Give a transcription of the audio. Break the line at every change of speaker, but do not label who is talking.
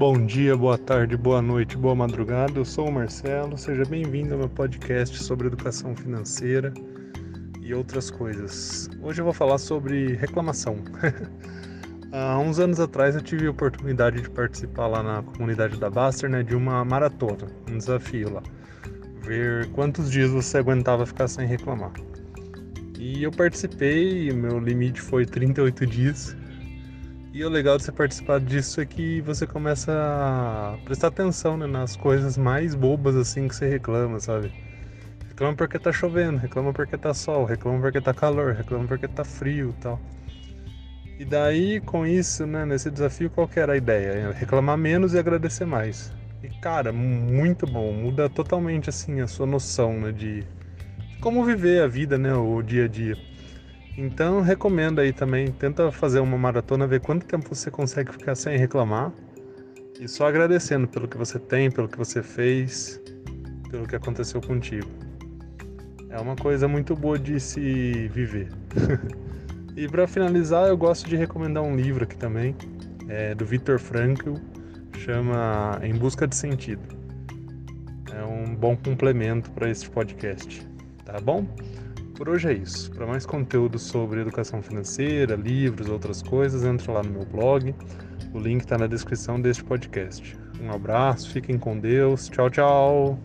Bom dia, boa tarde, boa noite, boa madrugada. Eu sou o Marcelo. Seja bem-vindo ao meu podcast sobre educação financeira e outras coisas. Hoje eu vou falar sobre reclamação. Há uns anos atrás eu tive a oportunidade de participar lá na comunidade da Baster, né, de uma maratona, um desafio lá. Ver quantos dias você aguentava ficar sem reclamar. E eu participei, meu limite foi 38 dias. E o legal de você participar disso é que você começa a prestar atenção né, nas coisas mais bobas assim que você reclama, sabe? Reclama porque tá chovendo, reclama porque tá sol, reclama porque tá calor, reclama porque tá frio e tal. E daí, com isso, né, nesse desafio, qual que era a ideia? Reclamar menos e agradecer mais. E cara, muito bom, muda totalmente assim a sua noção né, de, de como viver a vida, né, o dia a dia. Então recomendo aí também, tenta fazer uma maratona, ver quanto tempo você consegue ficar sem reclamar e só agradecendo pelo que você tem, pelo que você fez, pelo que aconteceu contigo. É uma coisa muito boa de se viver. e para finalizar, eu gosto de recomendar um livro aqui também, é do Viktor Frankl, chama Em Busca de Sentido. É um bom complemento para este podcast, tá bom? Por hoje é isso. Para mais conteúdo sobre educação financeira, livros, outras coisas, entra lá no meu blog. O link está na descrição deste podcast. Um abraço, fiquem com Deus. Tchau, tchau.